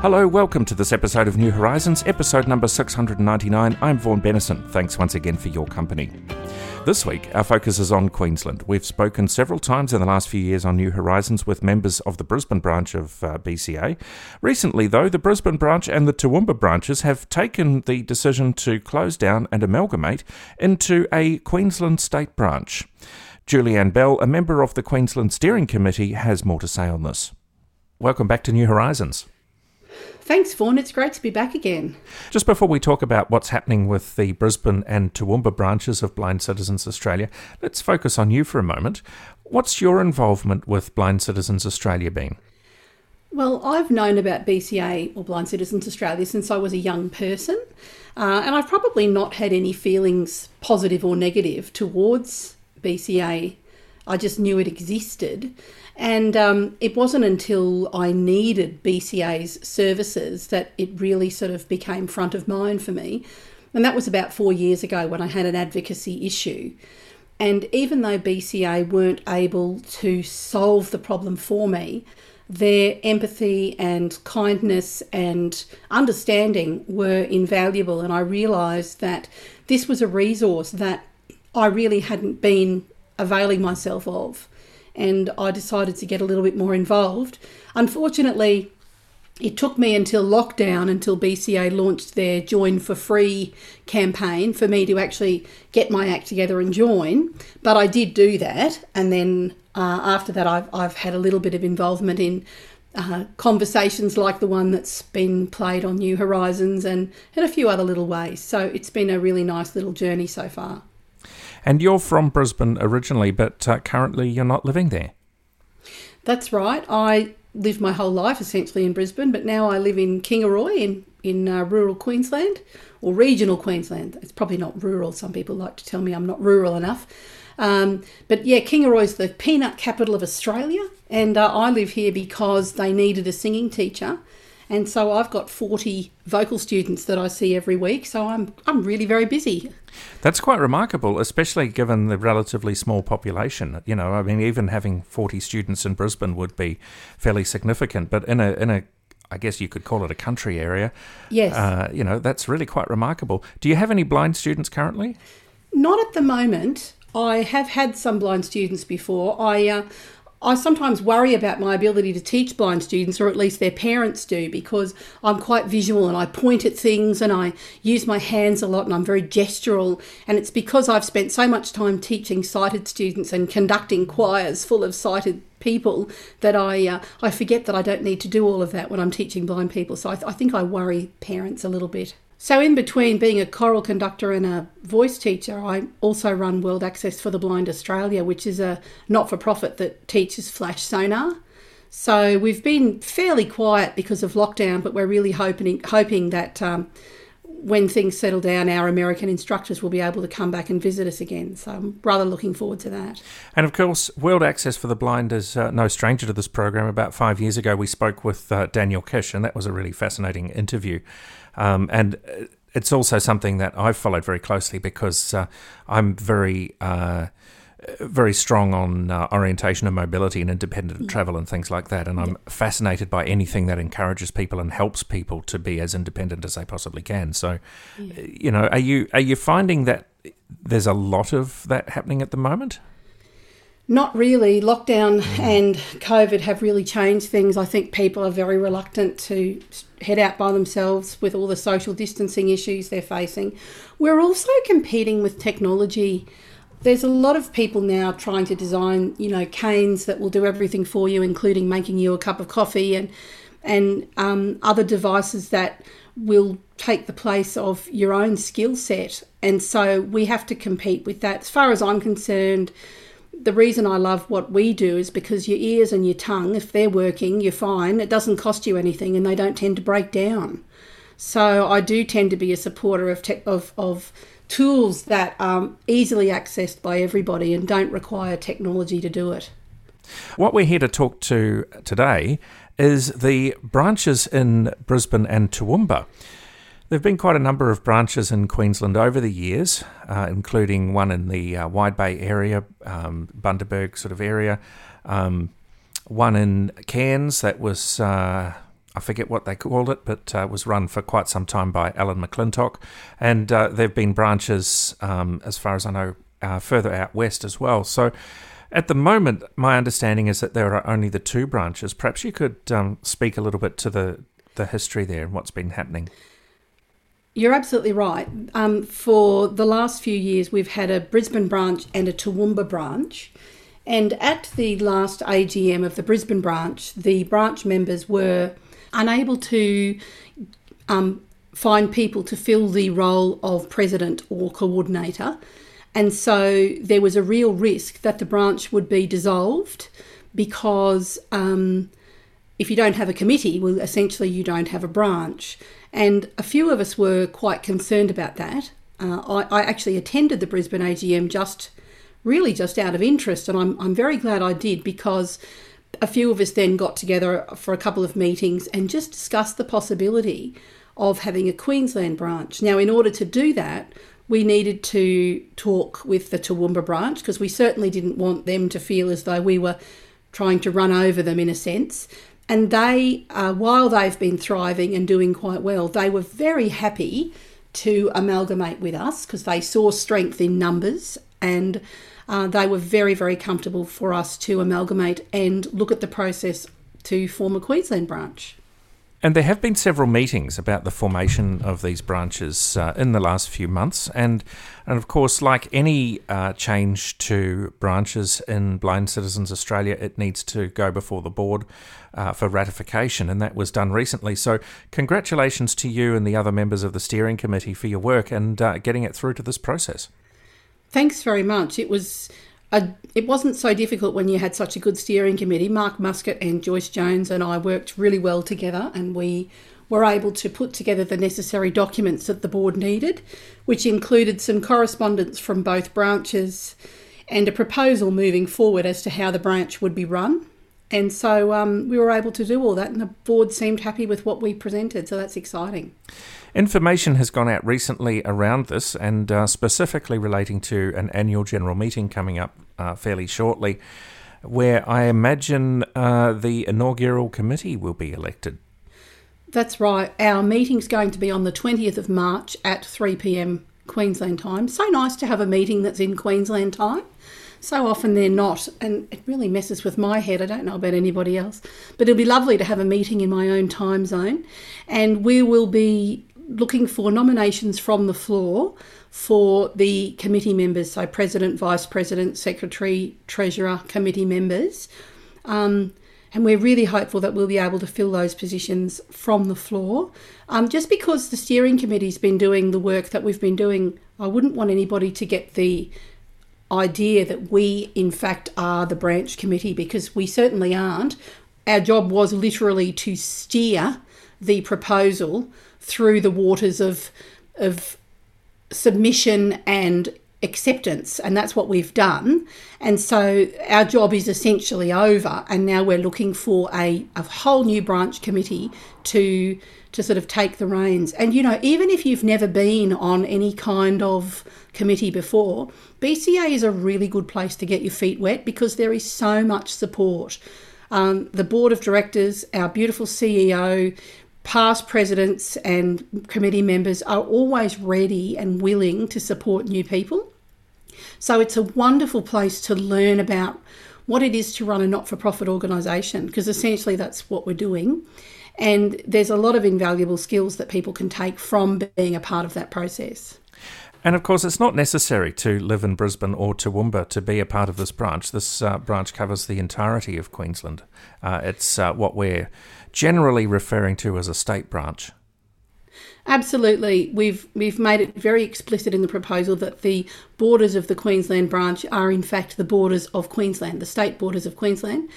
Hello, welcome to this episode of New Horizons, episode number 699. I'm Vaughan Bennison. Thanks once again for your company. This week, our focus is on Queensland. We've spoken several times in the last few years on New Horizons with members of the Brisbane branch of uh, BCA. Recently, though, the Brisbane branch and the Toowoomba branches have taken the decision to close down and amalgamate into a Queensland state branch. Julianne Bell, a member of the Queensland Steering Committee, has more to say on this. Welcome back to New Horizons. Thanks, Vaughan. It's great to be back again. Just before we talk about what's happening with the Brisbane and Toowoomba branches of Blind Citizens Australia, let's focus on you for a moment. What's your involvement with Blind Citizens Australia been? Well, I've known about BCA or Blind Citizens Australia since I was a young person, uh, and I've probably not had any feelings, positive or negative, towards BCA. I just knew it existed. And um, it wasn't until I needed BCA's services that it really sort of became front of mind for me. And that was about four years ago when I had an advocacy issue. And even though BCA weren't able to solve the problem for me, their empathy and kindness and understanding were invaluable. And I realised that this was a resource that I really hadn't been availing myself of and I decided to get a little bit more involved. Unfortunately, it took me until lockdown, until BCA launched their Join for Free campaign, for me to actually get my act together and join. But I did do that, and then uh, after that, I've, I've had a little bit of involvement in uh, conversations like the one that's been played on New Horizons and in a few other little ways. So it's been a really nice little journey so far. And you're from Brisbane originally, but uh, currently you're not living there. That's right. I lived my whole life essentially in Brisbane, but now I live in Kingaroy in, in uh, rural Queensland or regional Queensland. It's probably not rural. Some people like to tell me I'm not rural enough. Um, but yeah, Kingaroy is the peanut capital of Australia, and uh, I live here because they needed a singing teacher. And so I've got 40 vocal students that I see every week, so I'm, I'm really very busy. That's quite remarkable, especially given the relatively small population. You know, I mean, even having 40 students in Brisbane would be fairly significant, but in a, in a I guess you could call it a country area. Yes. Uh, you know, that's really quite remarkable. Do you have any blind students currently? Not at the moment. I have had some blind students before. I uh, I sometimes worry about my ability to teach blind students, or at least their parents do, because I'm quite visual and I point at things and I use my hands a lot and I'm very gestural. And it's because I've spent so much time teaching sighted students and conducting choirs full of sighted people that I uh, I forget that I don't need to do all of that when I'm teaching blind people. So I, th- I think I worry parents a little bit. So, in between being a choral conductor and a voice teacher, I also run World Access for the Blind Australia, which is a not for profit that teaches flash sonar. So, we've been fairly quiet because of lockdown, but we're really hoping, hoping that um, when things settle down, our American instructors will be able to come back and visit us again. So, I'm rather looking forward to that. And of course, World Access for the Blind is uh, no stranger to this program. About five years ago, we spoke with uh, Daniel Kish, and that was a really fascinating interview. Um, and it's also something that I've followed very closely because uh, I'm very. Uh, very strong on uh, orientation and mobility and independent mm. travel and things like that. And I'm fascinated by anything that encourages people and helps people to be as independent as they possibly can. So, yeah. Uh, you know, are you are you finding that there's a lot of that happening at the moment? Not really. Lockdown and COVID have really changed things. I think people are very reluctant to head out by themselves with all the social distancing issues they're facing. We're also competing with technology. There's a lot of people now trying to design, you know, canes that will do everything for you, including making you a cup of coffee and and um, other devices that will take the place of your own skill set. And so we have to compete with that. As far as I'm concerned, the reason I love what we do is because your ears and your tongue, if they're working, you're fine. It doesn't cost you anything and they don't tend to break down. So I do tend to be a supporter of, of, of tools that are easily accessed by everybody and don't require technology to do it. What we're here to talk to today is the branches in Brisbane and Toowoomba. There have been quite a number of branches in Queensland over the years, uh, including one in the uh, Wide Bay area, um, Bundaberg sort of area, um, one in Cairns that was, uh, I forget what they called it, but uh, was run for quite some time by Alan McClintock. And uh, there have been branches, um, as far as I know, uh, further out west as well. So at the moment, my understanding is that there are only the two branches. Perhaps you could um, speak a little bit to the, the history there and what's been happening. You're absolutely right. Um, for the last few years, we've had a Brisbane branch and a Toowoomba branch. And at the last AGM of the Brisbane branch, the branch members were unable to um, find people to fill the role of president or coordinator. And so there was a real risk that the branch would be dissolved because um, if you don't have a committee, well, essentially you don't have a branch. And a few of us were quite concerned about that. Uh, I, I, actually attended the Brisbane AGM just really just out of interest, and I'm, I'm very glad I did because a few of us then got together for a couple of meetings and just discussed the possibility of having a Queensland branch. Now, in order to do that, we needed to talk with the Toowoomba branch because we certainly didn't want them to feel as though we were trying to run over them in a sense. And they, uh, while they've been thriving and doing quite well, they were very happy to amalgamate with us because they saw strength in numbers and uh, they were very, very comfortable for us to amalgamate and look at the process to form a Queensland branch. And there have been several meetings about the formation of these branches uh, in the last few months. And, and of course, like any uh, change to branches in Blind Citizens Australia, it needs to go before the board uh, for ratification. And that was done recently. So, congratulations to you and the other members of the steering committee for your work and uh, getting it through to this process. Thanks very much. It was it wasn't so difficult when you had such a good steering committee. Mark Muscat and Joyce Jones and I worked really well together, and we were able to put together the necessary documents that the board needed, which included some correspondence from both branches and a proposal moving forward as to how the branch would be run. And so um, we were able to do all that, and the board seemed happy with what we presented, so that's exciting. Information has gone out recently around this and uh, specifically relating to an annual general meeting coming up uh, fairly shortly, where I imagine uh, the inaugural committee will be elected. That's right. Our meeting's going to be on the 20th of March at 3 pm Queensland time. So nice to have a meeting that's in Queensland time. So often they're not, and it really messes with my head. I don't know about anybody else, but it'll be lovely to have a meeting in my own time zone. And we will be looking for nominations from the floor for the committee members, so president, vice president, secretary, treasurer, committee members. Um, and we're really hopeful that we'll be able to fill those positions from the floor. Um, just because the steering committee's been doing the work that we've been doing, I wouldn't want anybody to get the idea that we, in fact, are the branch committee because we certainly aren't. Our job was literally to steer the proposal through the waters of of submission and acceptance and that's what we've done. And so our job is essentially over and now we're looking for a, a whole new branch committee to to sort of take the reins. And you know even if you've never been on any kind of committee before bca is a really good place to get your feet wet because there is so much support. Um, the board of directors our beautiful ceo past presidents and committee members are always ready and willing to support new people. So it's a wonderful place to learn about what it is to run a not for profit organisation, because essentially that's what we're doing. And there's a lot of invaluable skills that people can take from being a part of that process. And of course, it's not necessary to live in Brisbane or Toowoomba to be a part of this branch. This uh, branch covers the entirety of Queensland. Uh, it's uh, what we're generally referring to as a state branch. Absolutely, we've we've made it very explicit in the proposal that the borders of the Queensland branch are in fact the borders of Queensland, the state borders of Queensland,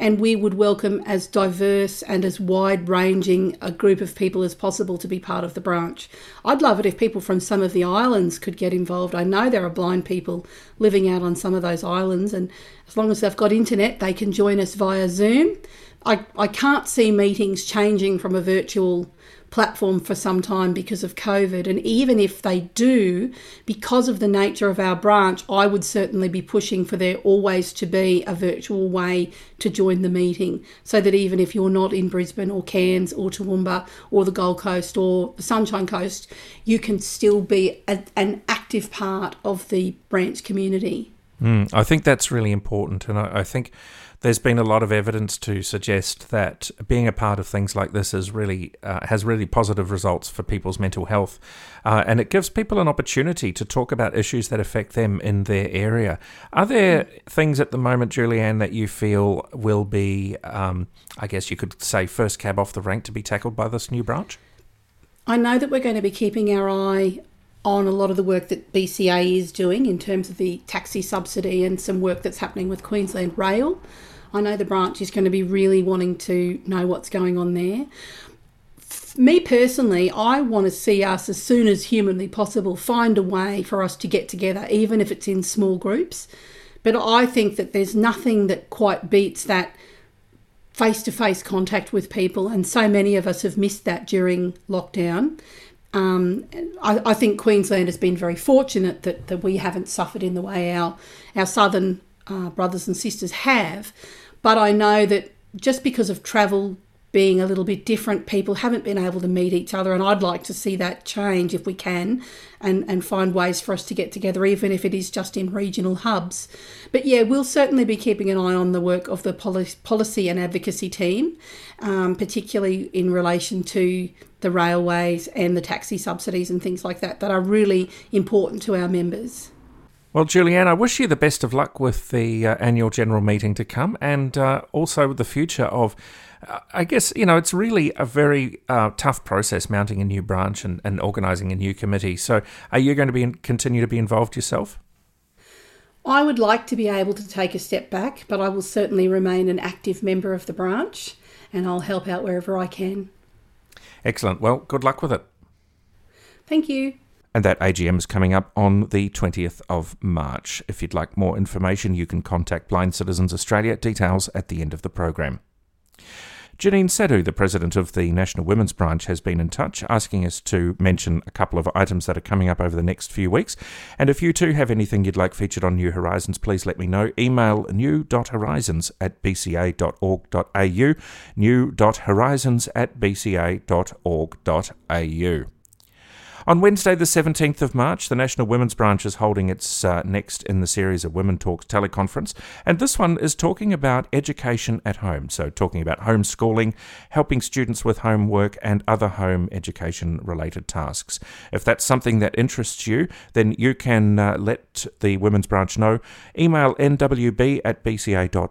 and we would welcome as diverse and as wide ranging a group of people as possible to be part of the branch. I'd love it if people from some of the islands could get involved. I know there are blind people living out on some of those islands, and as long as they've got internet, they can join us via Zoom. I, I can't see meetings changing from a virtual platform for some time because of COVID. And even if they do, because of the nature of our branch, I would certainly be pushing for there always to be a virtual way to join the meeting so that even if you're not in Brisbane or Cairns or Toowoomba or the Gold Coast or the Sunshine Coast, you can still be a, an active part of the branch community. Mm, I think that's really important. And I, I think there's been a lot of evidence to suggest that being a part of things like this is really uh, has really positive results for people's mental health, uh, and it gives people an opportunity to talk about issues that affect them in their area. Are there things at the moment, Julianne, that you feel will be, um, I guess you could say, first cab off the rank to be tackled by this new branch? I know that we're going to be keeping our eye on a lot of the work that BCA is doing in terms of the taxi subsidy and some work that's happening with Queensland Rail. I know the branch is going to be really wanting to know what's going on there. Me personally, I want to see us as soon as humanly possible find a way for us to get together, even if it's in small groups. But I think that there's nothing that quite beats that face to face contact with people, and so many of us have missed that during lockdown. Um, I, I, think Queensland has been very fortunate that, that we haven't suffered in the way our, our southern uh, brothers and sisters have. But I know that just because of travel being a little bit different, people haven't been able to meet each other, and I'd like to see that change if we can, and and find ways for us to get together, even if it is just in regional hubs. But yeah, we'll certainly be keeping an eye on the work of the policy and advocacy team, um, particularly in relation to the railways and the taxi subsidies and things like that that are really important to our members. Well, Julianne, I wish you the best of luck with the uh, annual general meeting to come and uh, also with the future of. Uh, I guess, you know, it's really a very uh, tough process mounting a new branch and, and organising a new committee. So, are you going to be in, continue to be involved yourself? I would like to be able to take a step back, but I will certainly remain an active member of the branch and I'll help out wherever I can. Excellent. Well, good luck with it. Thank you. And that AGM is coming up on the 20th of March. If you'd like more information, you can contact Blind Citizens Australia. Details at the end of the program. Janine Sadhu, the president of the National Women's Branch, has been in touch asking us to mention a couple of items that are coming up over the next few weeks. And if you too have anything you'd like featured on New Horizons, please let me know. Email new.horizons at bca.org.au, new.horizons at bca.org.au. On Wednesday, the 17th of March, the National Women's Branch is holding its uh, next in the series of Women Talks teleconference, and this one is talking about education at home. So, talking about homeschooling, helping students with homework, and other home education related tasks. If that's something that interests you, then you can uh, let the Women's Branch know. Email nwb at bca.org.au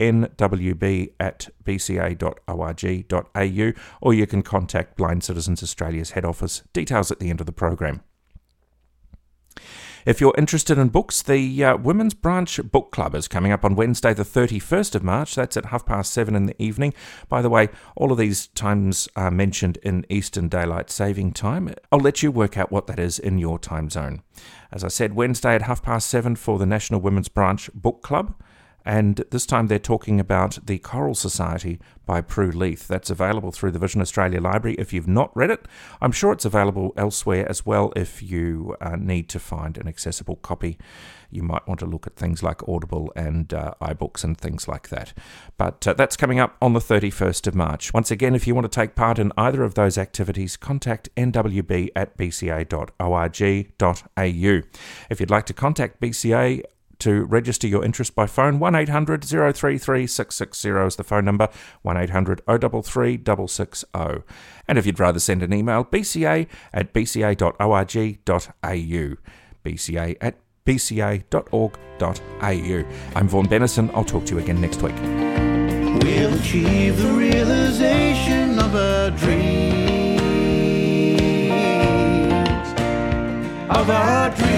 nwb at bca.org.au, or you can contact Blind Citizens Australia's head office. Details at the end of the program. If you're interested in books, the uh, Women's Branch Book Club is coming up on Wednesday, the 31st of March. That's at half past seven in the evening. By the way, all of these times are mentioned in Eastern Daylight Saving Time. I'll let you work out what that is in your time zone. As I said, Wednesday at half past seven for the National Women's Branch Book Club. And this time they're talking about The Choral Society by Prue Leith. That's available through the Vision Australia Library if you've not read it. I'm sure it's available elsewhere as well if you uh, need to find an accessible copy. You might want to look at things like Audible and uh, iBooks and things like that. But uh, that's coming up on the 31st of March. Once again, if you want to take part in either of those activities, contact nwb at bca.org.au. If you'd like to contact BCA, to register your interest by phone. 1800 033 660 is the phone number, 1800 033 660. And if you'd rather send an email, bca at bca.org.au. bca at bca.org.au. I'm Vaughan Bennison. I'll talk to you again next week. We'll achieve the realization of our dreams, of our dreams.